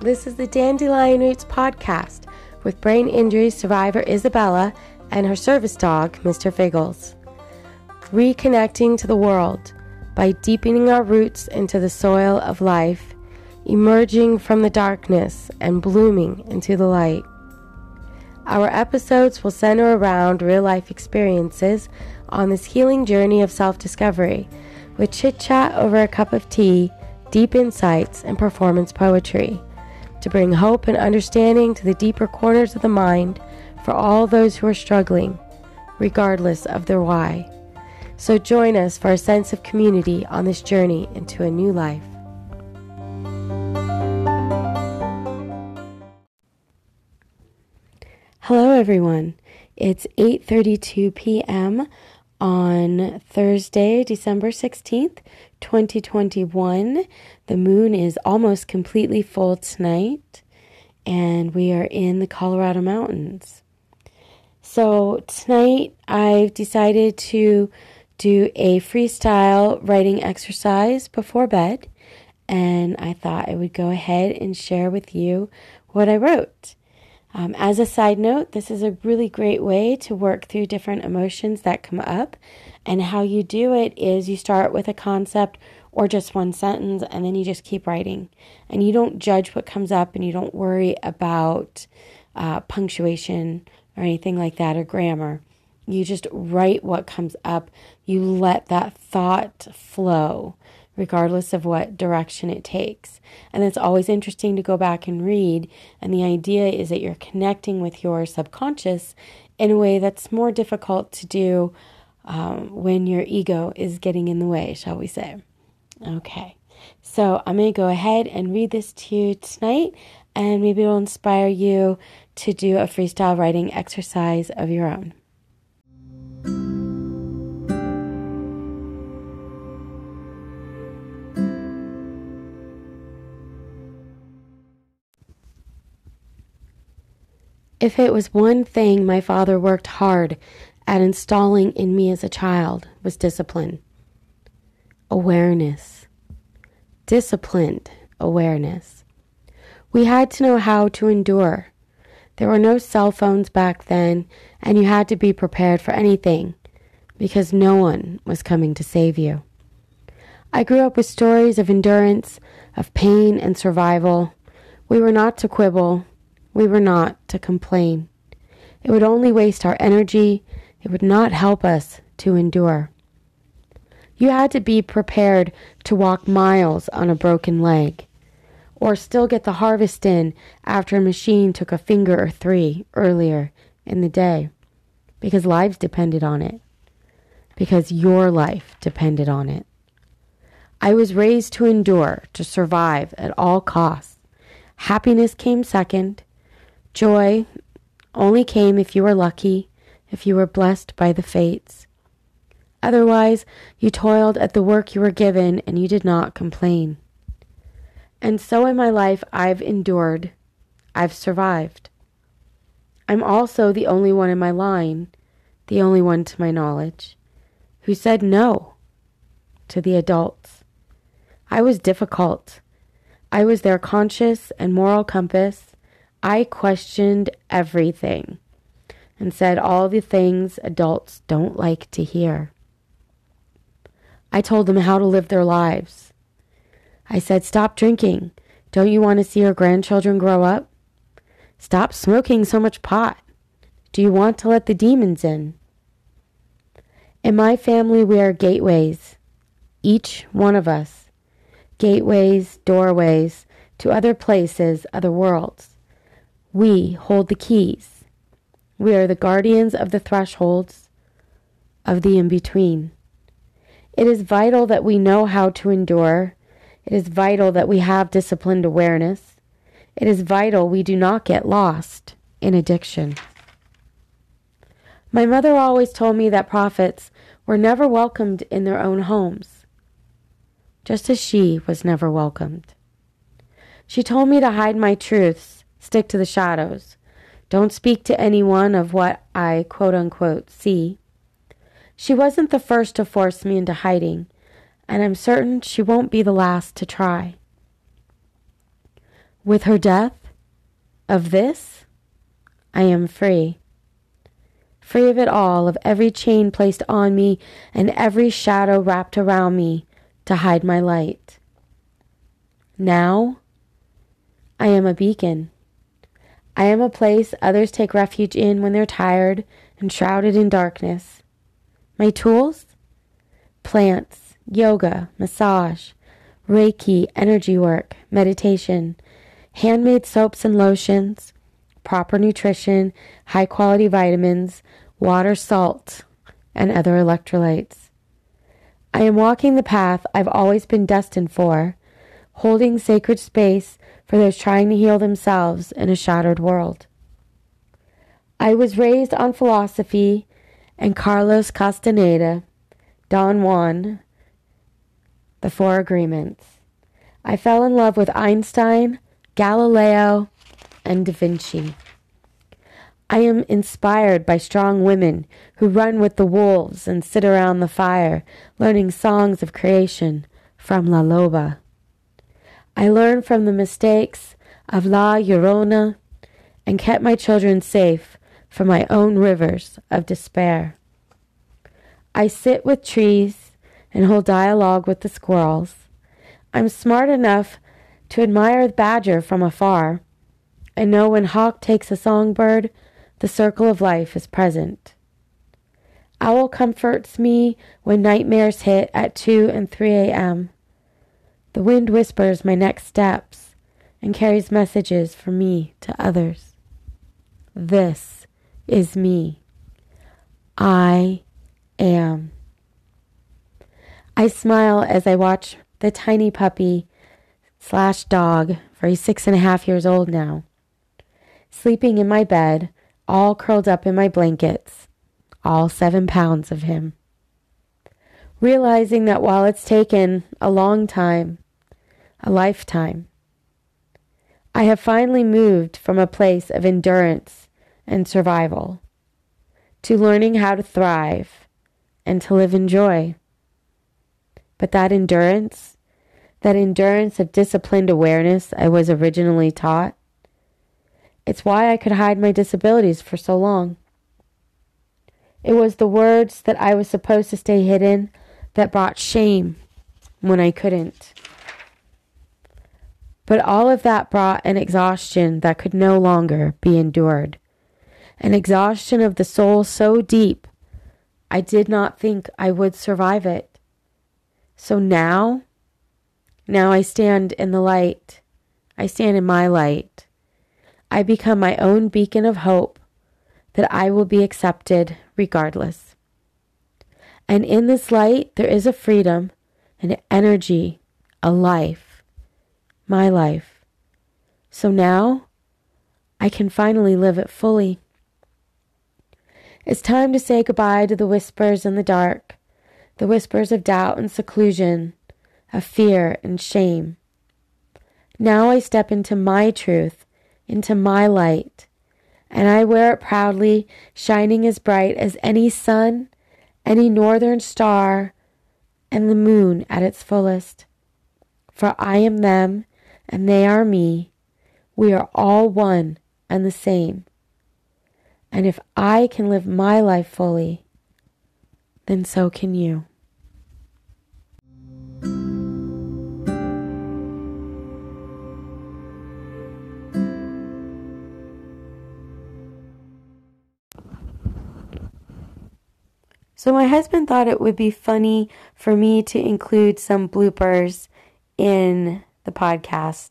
This is the Dandelion Roots podcast with brain injury survivor Isabella and her service dog, Mr. Figgles. Reconnecting to the world by deepening our roots into the soil of life, emerging from the darkness and blooming into the light. Our episodes will center around real life experiences on this healing journey of self discovery with chit chat over a cup of tea, deep insights, and performance poetry to bring hope and understanding to the deeper corners of the mind for all those who are struggling, regardless of their why. So join us for a sense of community on this journey into a new life. Hello everyone. It's 8:32 p.m. on Thursday, December 16th, 2021. The moon is almost completely full tonight, and we are in the Colorado mountains. So, tonight I've decided to do a freestyle writing exercise before bed, and I thought I would go ahead and share with you what I wrote. Um, as a side note, this is a really great way to work through different emotions that come up. And how you do it is you start with a concept or just one sentence and then you just keep writing. And you don't judge what comes up and you don't worry about uh, punctuation or anything like that or grammar. You just write what comes up. You let that thought flow regardless of what direction it takes. And it's always interesting to go back and read. And the idea is that you're connecting with your subconscious in a way that's more difficult to do um, when your ego is getting in the way, shall we say. Okay, so I'm going to go ahead and read this to you tonight, and maybe it'll inspire you to do a freestyle writing exercise of your own. If it was one thing my father worked hard at installing in me as a child was discipline, awareness, disciplined awareness. We had to know how to endure. There were no cell phones back then, and you had to be prepared for anything because no one was coming to save you. I grew up with stories of endurance, of pain and survival. We were not to quibble, we were not to complain. It would only waste our energy, it would not help us to endure. You had to be prepared to walk miles on a broken leg, or still get the harvest in after a machine took a finger or three earlier in the day, because lives depended on it, because your life depended on it. I was raised to endure, to survive at all costs. Happiness came second, Joy only came if you were lucky, if you were blessed by the fates. Otherwise, you toiled at the work you were given and you did not complain. And so in my life, I've endured. I've survived. I'm also the only one in my line, the only one to my knowledge, who said no to the adults. I was difficult. I was their conscious and moral compass, I questioned everything and said all the things adults don't like to hear. I told them how to live their lives. I said, Stop drinking. Don't you want to see your grandchildren grow up? Stop smoking so much pot. Do you want to let the demons in? In my family, we are gateways, each one of us. Gateways, doorways to other places, other worlds. We hold the keys. We are the guardians of the thresholds of the in between. It is vital that we know how to endure. It is vital that we have disciplined awareness. It is vital we do not get lost in addiction. My mother always told me that prophets were never welcomed in their own homes, just as she was never welcomed. She told me to hide my truths Stick to the shadows. Don't speak to anyone of what I quote unquote see. She wasn't the first to force me into hiding, and I'm certain she won't be the last to try. With her death, of this, I am free. Free of it all, of every chain placed on me and every shadow wrapped around me to hide my light. Now, I am a beacon. I am a place others take refuge in when they're tired and shrouded in darkness. My tools? Plants, yoga, massage, Reiki, energy work, meditation, handmade soaps and lotions, proper nutrition, high quality vitamins, water, salt, and other electrolytes. I am walking the path I've always been destined for, holding sacred space for those trying to heal themselves in a shattered world. I was raised on philosophy and Carlos Castaneda, Don Juan, the Four Agreements. I fell in love with Einstein, Galileo, and Da Vinci. I am inspired by strong women who run with the wolves and sit around the fire, learning songs of creation from La Loba. I learned from the mistakes of La Llorona and kept my children safe from my own rivers of despair. I sit with trees and hold dialogue with the squirrels. I'm smart enough to admire the badger from afar and know when hawk takes a songbird, the circle of life is present. Owl comforts me when nightmares hit at 2 and 3 a.m. The wind whispers my next steps and carries messages from me to others. This is me. I am. I smile as I watch the tiny puppy slash dog, for he's six and a half years old now, sleeping in my bed, all curled up in my blankets, all seven pounds of him. Realizing that while it's taken a long time, a lifetime, I have finally moved from a place of endurance and survival to learning how to thrive and to live in joy. But that endurance, that endurance of disciplined awareness I was originally taught, it's why I could hide my disabilities for so long. It was the words that I was supposed to stay hidden that brought shame when I couldn't. But all of that brought an exhaustion that could no longer be endured. An exhaustion of the soul so deep, I did not think I would survive it. So now, now I stand in the light. I stand in my light. I become my own beacon of hope that I will be accepted regardless. And in this light, there is a freedom, an energy, a life, my life. So now, I can finally live it fully. It's time to say goodbye to the whispers in the dark the whispers of doubt and seclusion, of fear and shame. Now I step into my truth, into my light, and I wear it proudly, shining as bright as any sun, any northern star, and the moon at its fullest. For I am them, and they are me. We are all one and the same. And if I can live my life fully, then so can you. So, my husband thought it would be funny for me to include some bloopers in the podcast.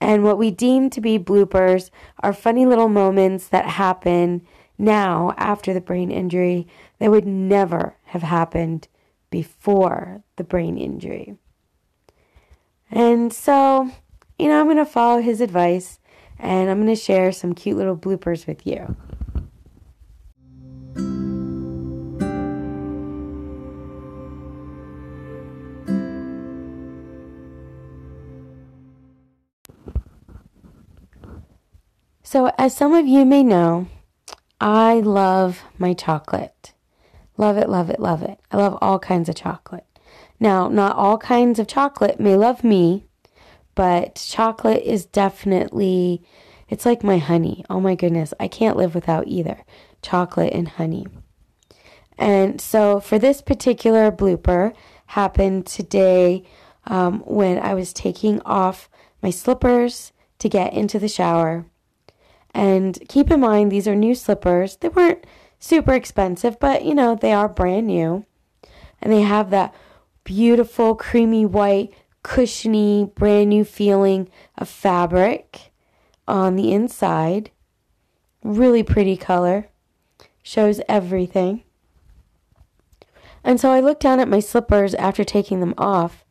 And what we deem to be bloopers are funny little moments that happen now after the brain injury that would never have happened before the brain injury. And so, you know, I'm going to follow his advice and I'm going to share some cute little bloopers with you. So, as some of you may know, I love my chocolate. Love it, love it, love it. I love all kinds of chocolate. Now, not all kinds of chocolate may love me, but chocolate is definitely it's like my honey. Oh my goodness, I can't live without either chocolate and honey. And so for this particular blooper happened today um, when I was taking off my slippers to get into the shower. And keep in mind, these are new slippers. They weren't super expensive, but you know, they are brand new. And they have that beautiful, creamy white, cushiony, brand new feeling of fabric on the inside. Really pretty color. Shows everything. And so I looked down at my slippers after taking them off,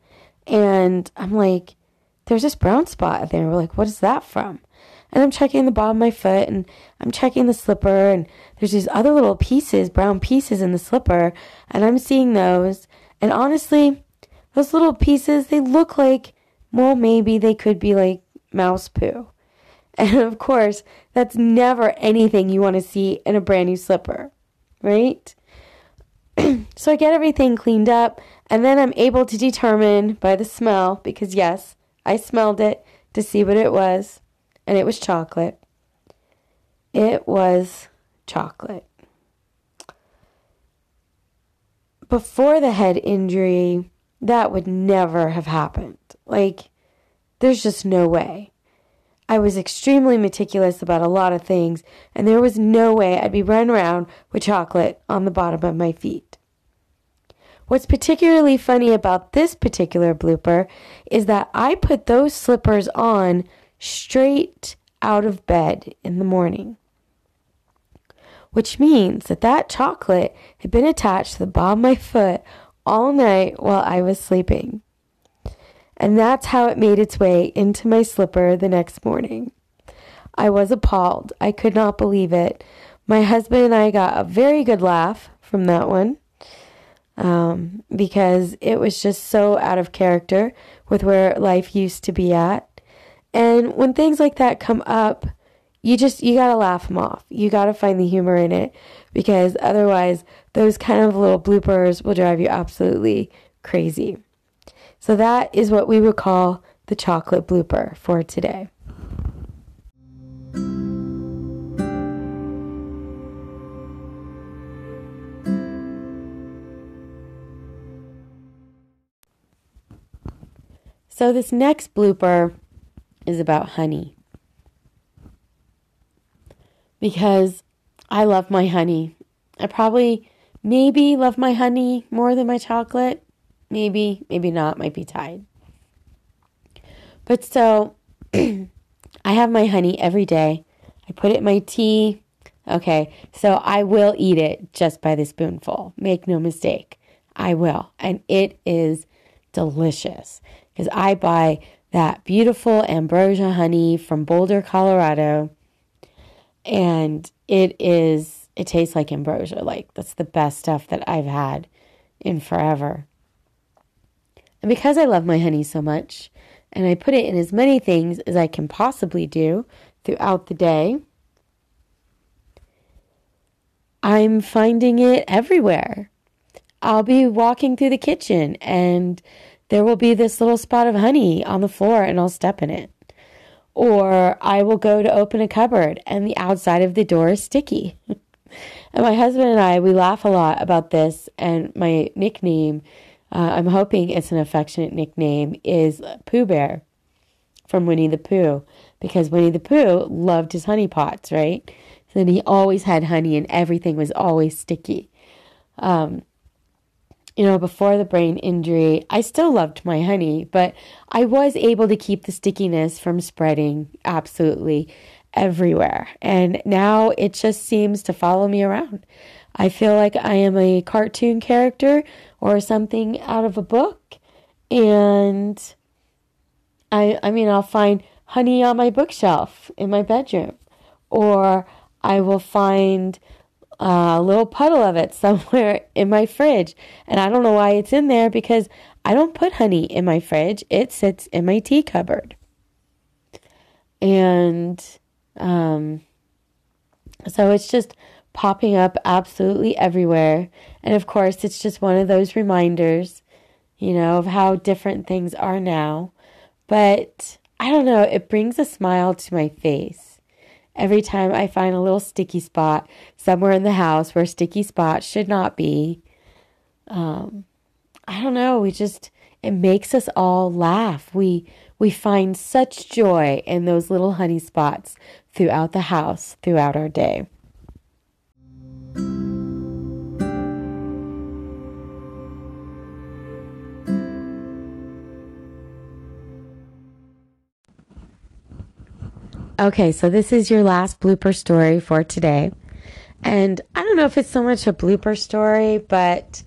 and I'm like, there's this brown spot there. We're like, what is that from? And I'm checking the bottom of my foot and I'm checking the slipper and there's these other little pieces, brown pieces in the slipper, and I'm seeing those. And honestly, those little pieces, they look like, well, maybe they could be like mouse poo. And of course, that's never anything you want to see in a brand new slipper, right? so I get everything cleaned up, and then I'm able to determine by the smell, because yes, I smelled it to see what it was, and it was chocolate. It was chocolate. Before the head injury, that would never have happened. Like, there's just no way. I was extremely meticulous about a lot of things, and there was no way I'd be running around with chocolate on the bottom of my feet. What's particularly funny about this particular blooper is that I put those slippers on straight out of bed in the morning. Which means that that chocolate had been attached to the bottom of my foot all night while I was sleeping. And that's how it made its way into my slipper the next morning. I was appalled. I could not believe it. My husband and I got a very good laugh from that one um, because it was just so out of character with where life used to be at. And when things like that come up, you just you gotta laugh them off. You gotta find the humor in it because otherwise, those kind of little bloopers will drive you absolutely crazy. So that is what we would call the chocolate blooper for today. So, this next blooper is about honey. Because I love my honey. I probably, maybe love my honey more than my chocolate. Maybe, maybe not, might be tied. But so, I have my honey every day. I put it in my tea. Okay, so I will eat it just by the spoonful. Make no mistake. I will. And it is delicious because I buy that beautiful ambrosia honey from Boulder, Colorado. And it is, it tastes like ambrosia. Like, that's the best stuff that I've had in forever. And because I love my honey so much, and I put it in as many things as I can possibly do throughout the day, I'm finding it everywhere. I'll be walking through the kitchen and there will be this little spot of honey on the floor and I'll step in it. Or I will go to open a cupboard and the outside of the door is sticky. and my husband and I, we laugh a lot about this. And my nickname, uh, I'm hoping it's an affectionate nickname, is Pooh Bear from Winnie the Pooh. Because Winnie the Pooh loved his honey pots, right? And he always had honey and everything was always sticky. Um, you know, before the brain injury, I still loved my honey, but I was able to keep the stickiness from spreading absolutely everywhere. And now it just seems to follow me around. I feel like I am a cartoon character or something out of a book. And I I mean I'll find honey on my bookshelf in my bedroom or I will find a little puddle of it somewhere in my fridge. And I don't know why it's in there because I don't put honey in my fridge. It sits in my tea cupboard. And um, so it's just popping up absolutely everywhere. And of course, it's just one of those reminders, you know, of how different things are now. But I don't know, it brings a smile to my face. Every time I find a little sticky spot somewhere in the house where sticky spots should not be, um, I don't know, we just, it makes us all laugh. We, we find such joy in those little honey spots throughout the house, throughout our day. Okay, so this is your last blooper story for today. And I don't know if it's so much a blooper story, but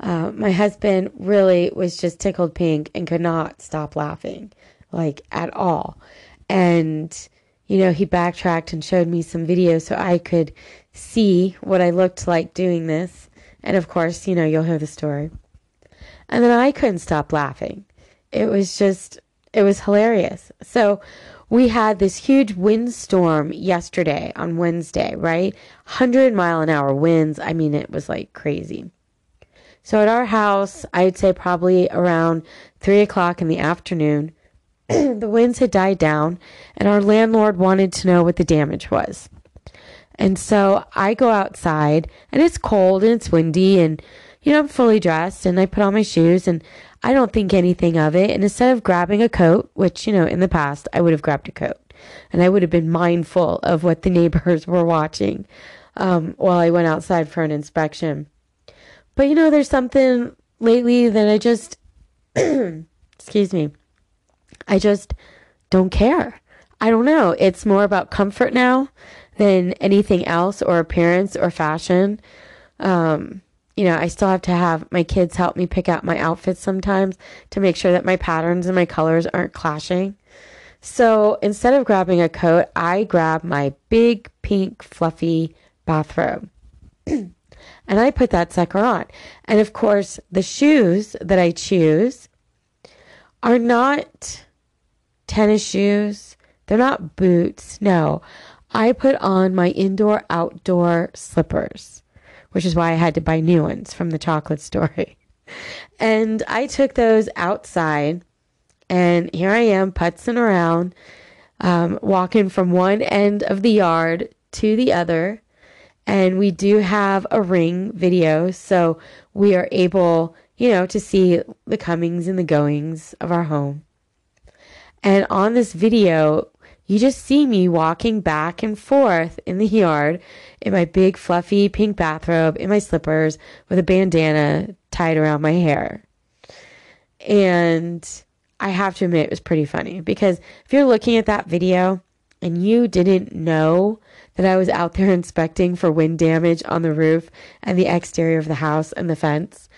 uh, my husband really was just tickled pink and could not stop laughing, like at all. And, you know, he backtracked and showed me some videos so I could see what I looked like doing this. And of course, you know, you'll hear the story. And then I couldn't stop laughing. It was just, it was hilarious. So, we had this huge windstorm yesterday on Wednesday, right? 100 mile an hour winds. I mean, it was like crazy. So at our house, I'd say probably around three o'clock in the afternoon, the winds had died down, and our landlord wanted to know what the damage was. And so I go outside, and it's cold and it's windy, and you know, I'm fully dressed, and I put on my shoes, and I don't think anything of it. And instead of grabbing a coat, which, you know, in the past I would have grabbed a coat and I would have been mindful of what the neighbors were watching um, while I went outside for an inspection. But, you know, there's something lately that I just, excuse me, I just don't care. I don't know. It's more about comfort now than anything else or appearance or fashion. Um, you know, I still have to have my kids help me pick out my outfits sometimes to make sure that my patterns and my colors aren't clashing. So instead of grabbing a coat, I grab my big pink fluffy bathrobe. and I put that sucker on. And of course, the shoes that I choose are not tennis shoes. They're not boots. No. I put on my indoor outdoor slippers which is why I had to buy new ones from the chocolate story. And I took those outside, and here I am putzing around, um, walking from one end of the yard to the other. And we do have a ring video, so we are able, you know, to see the comings and the goings of our home. And on this video, you just see me walking back and forth in the yard in my big fluffy pink bathrobe, in my slippers, with a bandana tied around my hair. And I have to admit, it was pretty funny because if you're looking at that video and you didn't know that I was out there inspecting for wind damage on the roof and the exterior of the house and the fence,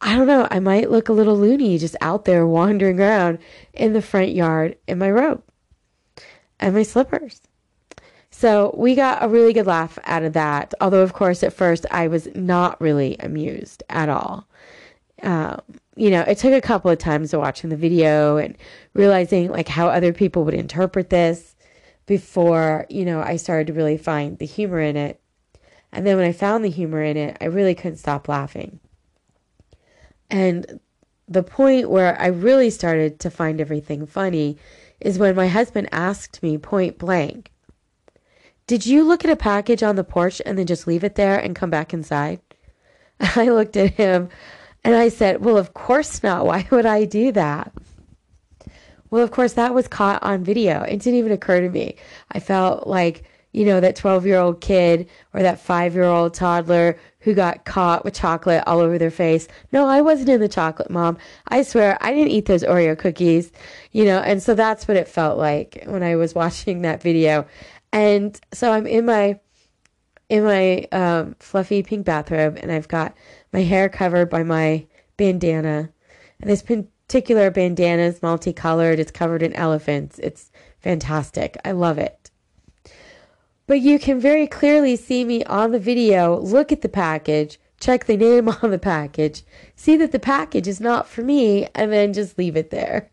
I don't know, I might look a little loony just out there wandering around in the front yard in my robe and my slippers. So we got a really good laugh out of that. Although, of course, at first I was not really amused at all. Um, you know, it took a couple of times of watching the video and realizing like how other people would interpret this before, you know, I started to really find the humor in it. And then when I found the humor in it, I really couldn't stop laughing. And the point where I really started to find everything funny is when my husband asked me point blank, Did you look at a package on the porch and then just leave it there and come back inside? I looked at him and I said, Well, of course not. Why would I do that? Well, of course, that was caught on video. It didn't even occur to me. I felt like you know, that 12 year old kid or that five year old toddler who got caught with chocolate all over their face. No, I wasn't in the chocolate, mom. I swear I didn't eat those Oreo cookies, you know, and so that's what it felt like when I was watching that video. And so I'm in my, in my um, fluffy pink bathrobe and I've got my hair covered by my bandana. And this particular bandana is multicolored. It's covered in elephants. It's fantastic. I love it. But you can very clearly see me on the video, look at the package, check the name on the package, see that the package is not for me, and then just leave it there.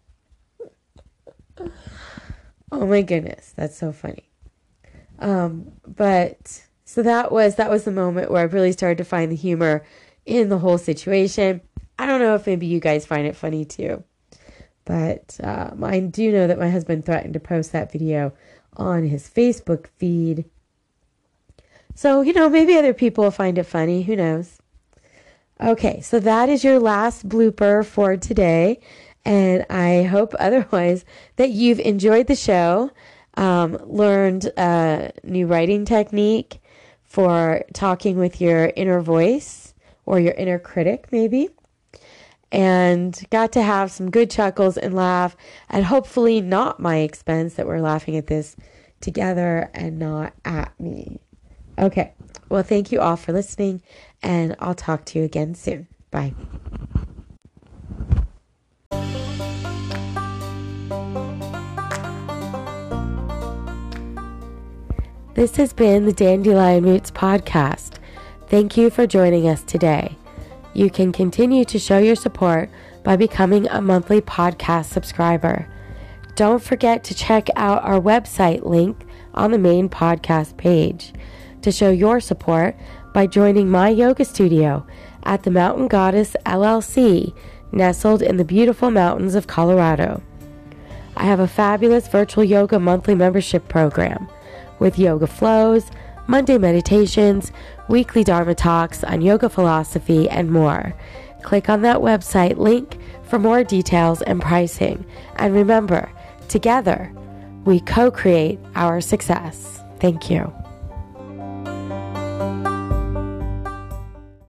oh my goodness, that's so funny. Um, but so that was that was the moment where I really started to find the humor in the whole situation. I don't know if maybe you guys find it funny too. But um, I do know that my husband threatened to post that video on his Facebook feed. So, you know, maybe other people will find it funny. Who knows? Okay, so that is your last blooper for today. And I hope otherwise that you've enjoyed the show, um, learned a new writing technique for talking with your inner voice or your inner critic, maybe, and got to have some good chuckles and laugh at hopefully not my expense that we're laughing at this together and not at me. Okay, well, thank you all for listening, and I'll talk to you again soon. Bye. This has been the Dandelion Roots podcast. Thank you for joining us today. You can continue to show your support by becoming a monthly podcast subscriber. Don't forget to check out our website link on the main podcast page to show your support by joining my yoga studio at the Mountain Goddess LLC, nestled in the beautiful mountains of Colorado. I have a fabulous virtual yoga monthly membership program with yoga flows, Monday meditations, weekly Dharma talks on yoga philosophy, and more. Click on that website link for more details and pricing. And remember, together, we co create our success. Thank you.